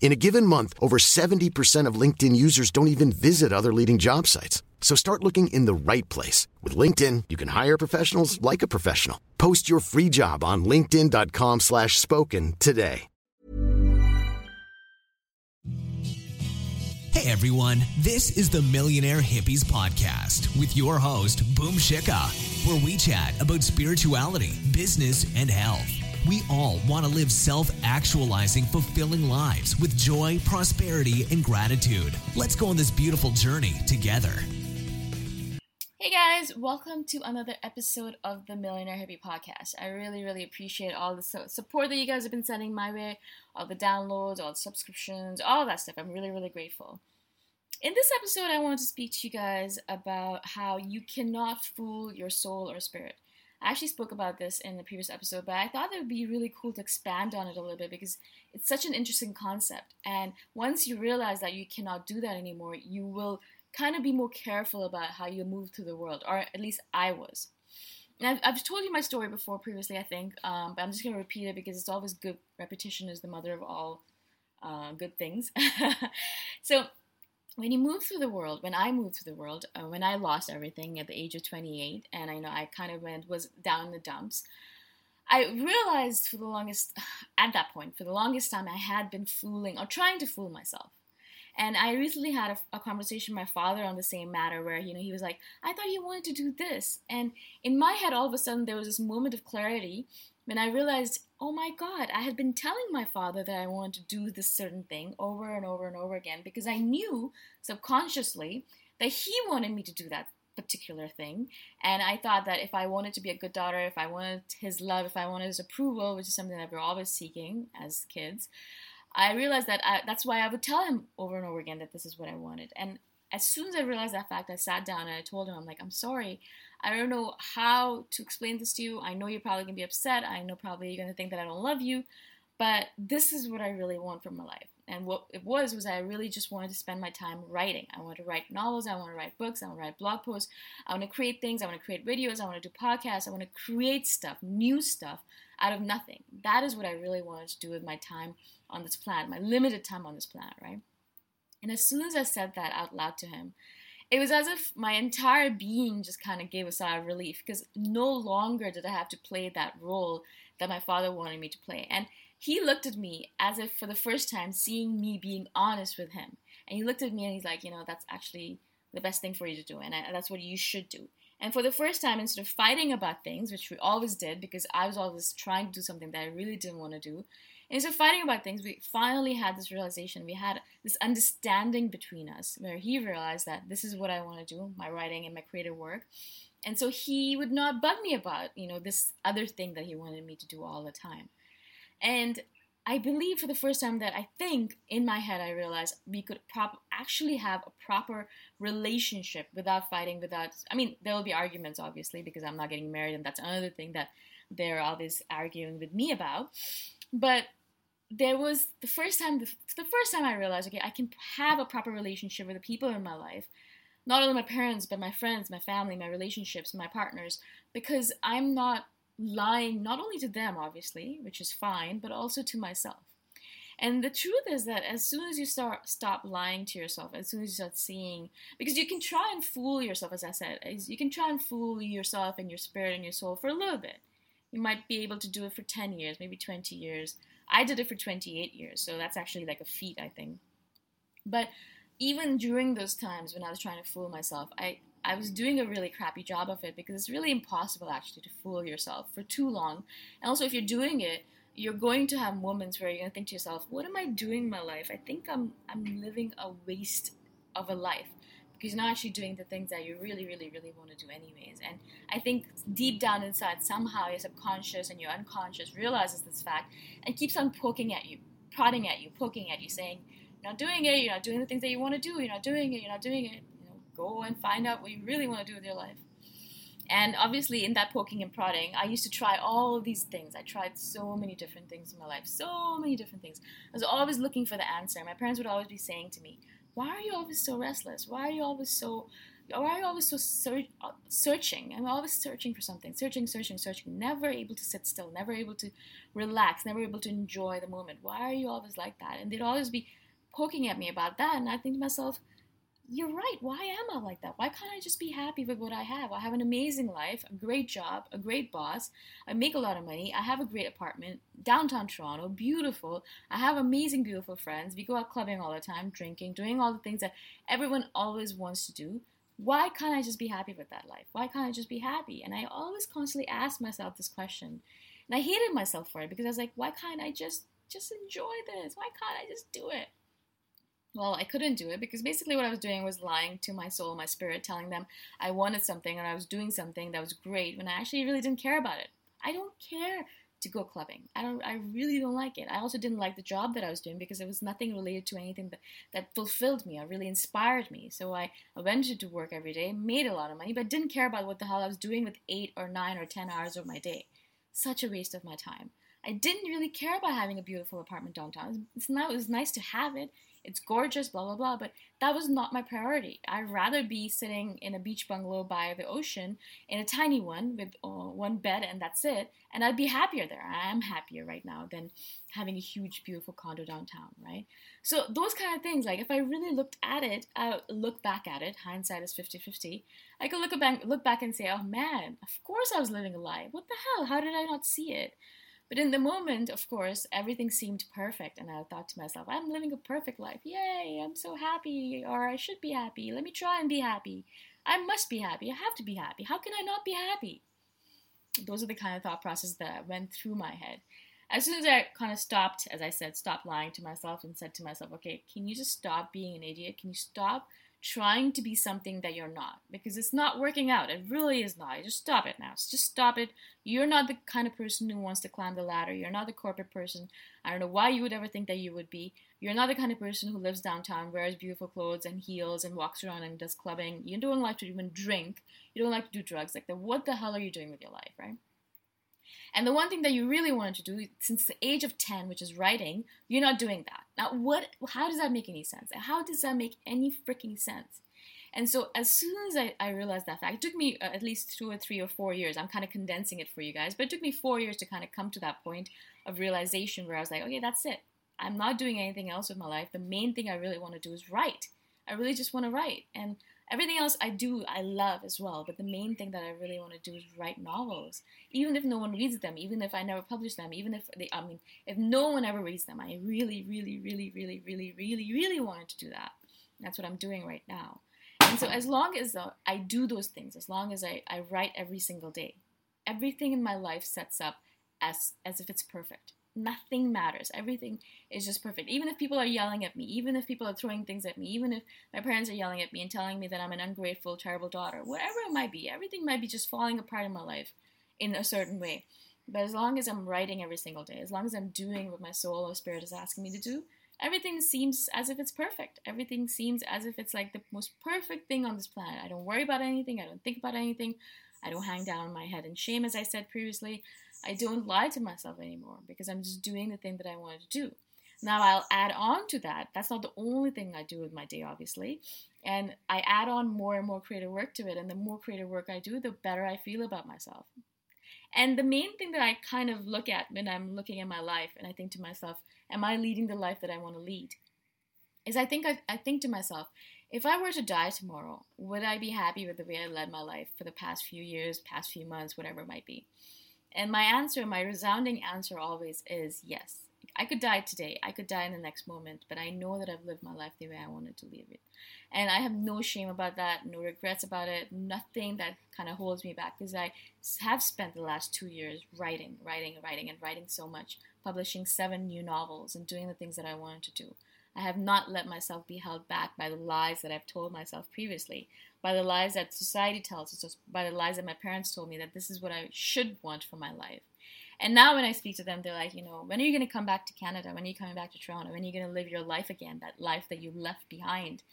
In a given month, over 70% of LinkedIn users don't even visit other leading job sites. So start looking in the right place. With LinkedIn, you can hire professionals like a professional. Post your free job on linkedin.com slash spoken today. Hey everyone, this is the Millionaire Hippies Podcast with your host, Boom Shikha, where we chat about spirituality, business, and health. We all want to live self actualizing, fulfilling lives with joy, prosperity, and gratitude. Let's go on this beautiful journey together. Hey guys, welcome to another episode of the Millionaire Hippie Podcast. I really, really appreciate all the support that you guys have been sending my way, all the downloads, all the subscriptions, all that stuff. I'm really, really grateful. In this episode, I wanted to speak to you guys about how you cannot fool your soul or spirit. I actually spoke about this in the previous episode, but I thought it would be really cool to expand on it a little bit because it's such an interesting concept. And once you realize that you cannot do that anymore, you will kind of be more careful about how you move through the world, or at least I was. And I've, I've told you my story before previously, I think, um, but I'm just going to repeat it because it's always good. Repetition is the mother of all uh, good things. so, when you move through the world, when I moved through the world, uh, when I lost everything at the age of 28, and I know I kind of went was down in the dumps, I realized for the longest, at that point, for the longest time, I had been fooling or trying to fool myself. And I recently had a, a, conversation with my father on the same matter where, you know, he was like, I thought you wanted to do this. And in my head, all of a sudden, there was this moment of clarity when I realized, oh my God, I had been telling my father that I wanted to do this certain thing over and over and over again because I knew subconsciously that he wanted me to do that particular thing. And I thought that if I wanted to be a good daughter, if I wanted his love, if I wanted his approval, which is something that we're always seeking as kids, I realized that I, that's why I would tell him over and over again that this is what I wanted. And as soon as I realized that fact, I sat down and I told him, I'm like, I'm sorry. I don't know how to explain this to you. I know you're probably going to be upset. I know probably you're going to think that I don't love you. But this is what I really want from my life. And what it was was I really just wanted to spend my time writing. I want to write novels, I want to write books, I want to write blog posts, I want to create things, I want to create videos, I want to do podcasts, I want to create stuff, new stuff out of nothing. That is what I really wanted to do with my time on this planet, my limited time on this planet, right? And as soon as I said that out loud to him, it was as if my entire being just kind of gave a sigh of relief because no longer did I have to play that role that my father wanted me to play. And he looked at me as if for the first time seeing me being honest with him. And he looked at me and he's like, you know, that's actually the best thing for you to do. And I, that's what you should do. And for the first time, instead of fighting about things, which we always did because I was always trying to do something that I really didn't want to do, instead so fighting about things, we finally had this realization. We had this understanding between us where he realized that this is what I want to do, my writing and my creative work. And so he would not bug me about, you know, this other thing that he wanted me to do all the time. And I believe for the first time that I think in my head I realized we could prop- actually have a proper relationship without fighting, without. I mean, there will be arguments obviously because I'm not getting married, and that's another thing that they're always arguing with me about. But there was the first time, the, the first time I realized, okay, I can have a proper relationship with the people in my life, not only my parents, but my friends, my family, my relationships, my partners, because I'm not lying not only to them, obviously, which is fine, but also to myself. And the truth is that as soon as you start stop lying to yourself, as soon as you start seeing, because you can try and fool yourself, as I said, you can try and fool yourself and your spirit and your soul for a little bit. You might be able to do it for 10 years, maybe 20 years. I did it for 28 years, so that's actually like a feat, I think. But even during those times when I was trying to fool myself, I, I was doing a really crappy job of it because it's really impossible actually to fool yourself for too long. And also, if you're doing it, you're going to have moments where you're going to think to yourself, "What am I doing in my life? I think I'm I'm living a waste of a life." Because you're not actually doing the things that you really, really, really want to do, anyways. And I think deep down inside, somehow your subconscious and your unconscious realizes this fact and keeps on poking at you, prodding at you, poking at you, saying, You're not doing it, you're not doing the things that you want to do, you're not doing it, you're not doing it go and find out what you really want to do with your life. And obviously, in that poking and prodding, I used to try all these things. I tried so many different things in my life, so many different things. I was always looking for the answer. My parents would always be saying to me, "Why are you always so restless? Why are you always so, why are you always so ser- uh, searching? I'm always searching for something, searching, searching, searching. Never able to sit still, never able to relax, never able to enjoy the moment. Why are you always like that?" And they'd always be poking at me about that, and I think to myself you're right. Why am I like that? Why can't I just be happy with what I have? I have an amazing life, a great job, a great boss. I make a lot of money. I have a great apartment, downtown Toronto, beautiful. I have amazing, beautiful friends. We go out clubbing all the time, drinking, doing all the things that everyone always wants to do. Why can't I just be happy with that life? Why can't I just be happy? And I always constantly ask myself this question. And I hated myself for it because I was like, why can't I just just enjoy this? Why can't I just do it? Well, I couldn't do it because basically what I was doing was lying to my soul, my spirit, telling them I wanted something and I was doing something that was great when I actually really didn't care about it. I don't care to go clubbing. I don't I really don't like it. I also didn't like the job that I was doing because it was nothing related to anything that, that fulfilled me or really inspired me. So I, I went to work every day, made a lot of money, but didn't care about what the hell I was doing with eight or nine or ten hours of my day. Such a waste of my time. I didn't really care about having a beautiful apartment downtown. It's not, it was nice to have it it's gorgeous, blah, blah, blah. But that was not my priority. I'd rather be sitting in a beach bungalow by the ocean in a tiny one with uh, one bed and that's it. And I'd be happier there. I am happier right now than having a huge, beautiful condo downtown, right? So those kind of things, like if I really looked at it, I look back at it, hindsight is 50 50, I could look back, look back and say, oh man, of course I was living a lie. What the hell? How did I not see it? But in the moment, of course, everything seemed perfect, and I thought to myself, I'm living a perfect life. Yay, I'm so happy, or I should be happy. Let me try and be happy. I must be happy. I have to be happy. How can I not be happy? Those are the kind of thought processes that went through my head. As soon as I kind of stopped, as I said, stopped lying to myself and said to myself, okay, can you just stop being an idiot? Can you stop trying to be something that you're not because it's not working out. It really is not. Just stop it now. Just stop it. You're not the kind of person who wants to climb the ladder. You're not the corporate person. I don't know why you would ever think that you would be. You're not the kind of person who lives downtown, wears beautiful clothes and heels and walks around and does clubbing. You don't like to even drink. You don't like to do drugs. Like, the, what the hell are you doing with your life, right? And the one thing that you really wanted to do since the age of 10, which is writing, you're not doing that. Now, what how does that make any sense? How does that make any freaking sense? And so as soon as I, I realized that fact, it took me uh, at least two or three or four years. I'm kind of condensing it for you guys, but it took me four years to kind of come to that point of realization where I was like, okay, that's it. I'm not doing anything else with my life. The main thing I really want to do is write. I really just want to write. And Everything else I do, I love as well. But the main thing that I really want to do is write novels, even if no one reads them, even if I never publish them, even if they, I mean, if no one ever reads them, I really, really, really, really, really, really, really wanted to do that. That's what I'm doing right now. And so, as long as uh, I do those things, as long as I, I write every single day, everything in my life sets up as as if it's perfect nothing matters. Everything is just perfect. Even if people are yelling at me, even if people are throwing things at me, even if my parents are yelling at me and telling me that I'm an ungrateful, terrible daughter, whatever it might be, everything might be just falling apart in my life in a certain way. But as long as I'm writing every single day, as long as I'm doing what my soul or spirit is asking me to do, everything seems as if it's perfect. Everything seems as if it's like the most perfect thing on this planet. I don't worry about anything, I don't think about anything, I don't hang down my head in shame, as I said previously. I don't lie to myself anymore because I'm just doing the thing that I wanted to do. Now I'll add on to that. That's not the only thing I do with my day, obviously. And I add on more and more creative work to it. And the more creative work I do, the better I feel about myself. And the main thing that I kind of look at when I'm looking at my life and I think to myself, am I leading the life that I want to lead? Is I think I, I think to myself, if I were to die tomorrow, would I be happy with the way I led my life for the past few years, past few months, whatever it might be? And my answer, my resounding answer always is yes. I could die today. I could die in the next moment, but I know that I've lived my life the way I wanted to live it. And I have no shame about that, no regrets about it, nothing that kind of holds me back because I have spent the last two years writing, writing, writing, and writing so much, publishing seven new novels and doing the things that I wanted to do. I have not let myself be held back by the lies that I've told myself previously, by the lies that society tells us, by the lies that my parents told me that this is what I should want for my life. And now when I speak to them, they're like, you know, when are you going to come back to Canada? When are you coming back to Toronto? When are you going to live your life again, that life that you left behind?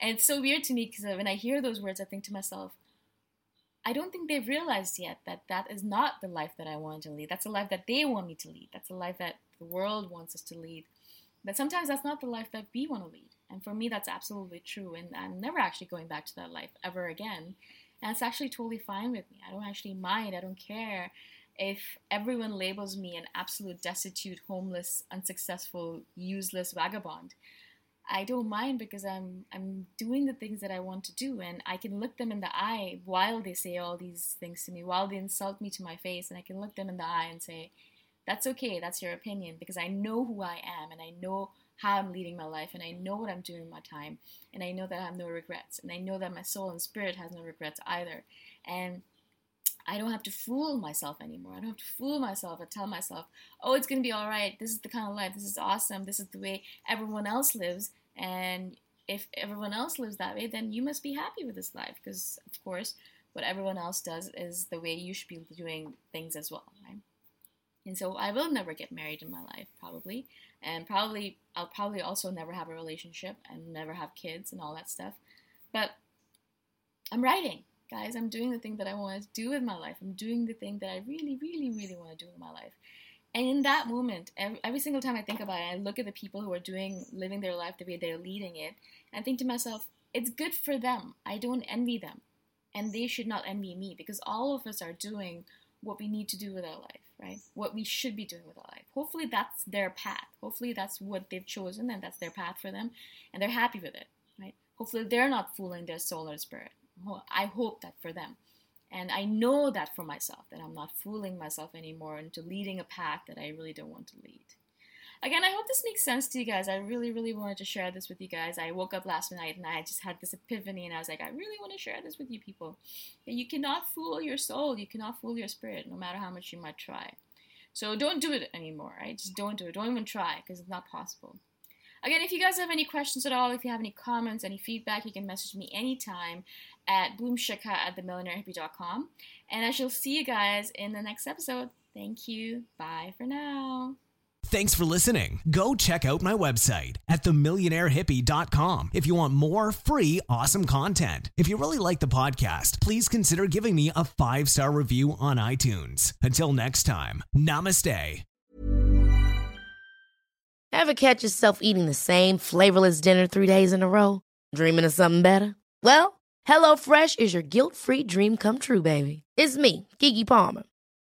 And it's so weird to me because when I hear those words, I think to myself, I don't think they've realized yet that that is not the life that I want to lead. That's a life that they want me to lead. That's a life that the world wants us to lead. But sometimes that's not the life that we want to lead. And for me, that's absolutely true. And I'm never actually going back to that life ever again. And it's actually totally fine with me. I don't actually mind. I don't care if everyone labels me an absolute destitute, homeless, unsuccessful, useless vagabond. I don't mind because I'm I'm doing the things that I want to do and I can look them in the eye while they say all these things to me, while they insult me to my face and I can look them in the eye and say, that's okay, that's your opinion, because I know who I am and I know how I'm leading my life and I know what I'm doing my time and I know that I have no regrets and I know that my soul and spirit has no regrets either. And I don't have to fool myself anymore. I don't have to fool myself and tell myself, oh, it's going to be all right. This is the kind of life. This is awesome. This is the way everyone else lives. And if everyone else lives that way, then you must be happy with this life because, of course, what everyone else does is the way you should be doing things as well, right? And so I will never get married in my life, probably. And probably, I'll probably also never have a relationship and never have kids and all that stuff. But I'm writing, guys. I'm doing the thing that I want to do with my life. I'm doing the thing that I really, really, really want to do with my life. And in that moment, every, every single time I think about it, I look at the people who are doing, living their life the way they're leading it, and I think to myself, it's good for them. I don't envy them. And they should not envy me because all of us are doing what we need to do with our life right? What we should be doing with our life. Hopefully, that's their path. Hopefully, that's what they've chosen and that's their path for them, and they're happy with it, right? Hopefully, they're not fooling their soul or spirit. I hope that for them. And I know that for myself, that I'm not fooling myself anymore into leading a path that I really don't want to lead. Again, I hope this makes sense to you guys. I really, really wanted to share this with you guys. I woke up last night and I just had this epiphany, and I was like, I really want to share this with you people. You cannot fool your soul, you cannot fool your spirit, no matter how much you might try. So don't do it anymore, right? Just don't do it. Don't even try, because it's not possible. Again, if you guys have any questions at all, if you have any comments, any feedback, you can message me anytime at boomshikha at themillionairehippie.com. And I shall see you guys in the next episode. Thank you. Bye for now. Thanks for listening. Go check out my website at themillionairehippie.com if you want more free, awesome content. If you really like the podcast, please consider giving me a five star review on iTunes. Until next time, namaste. Ever catch yourself eating the same flavorless dinner three days in a row? Dreaming of something better? Well, HelloFresh is your guilt free dream come true, baby. It's me, Keke Palmer.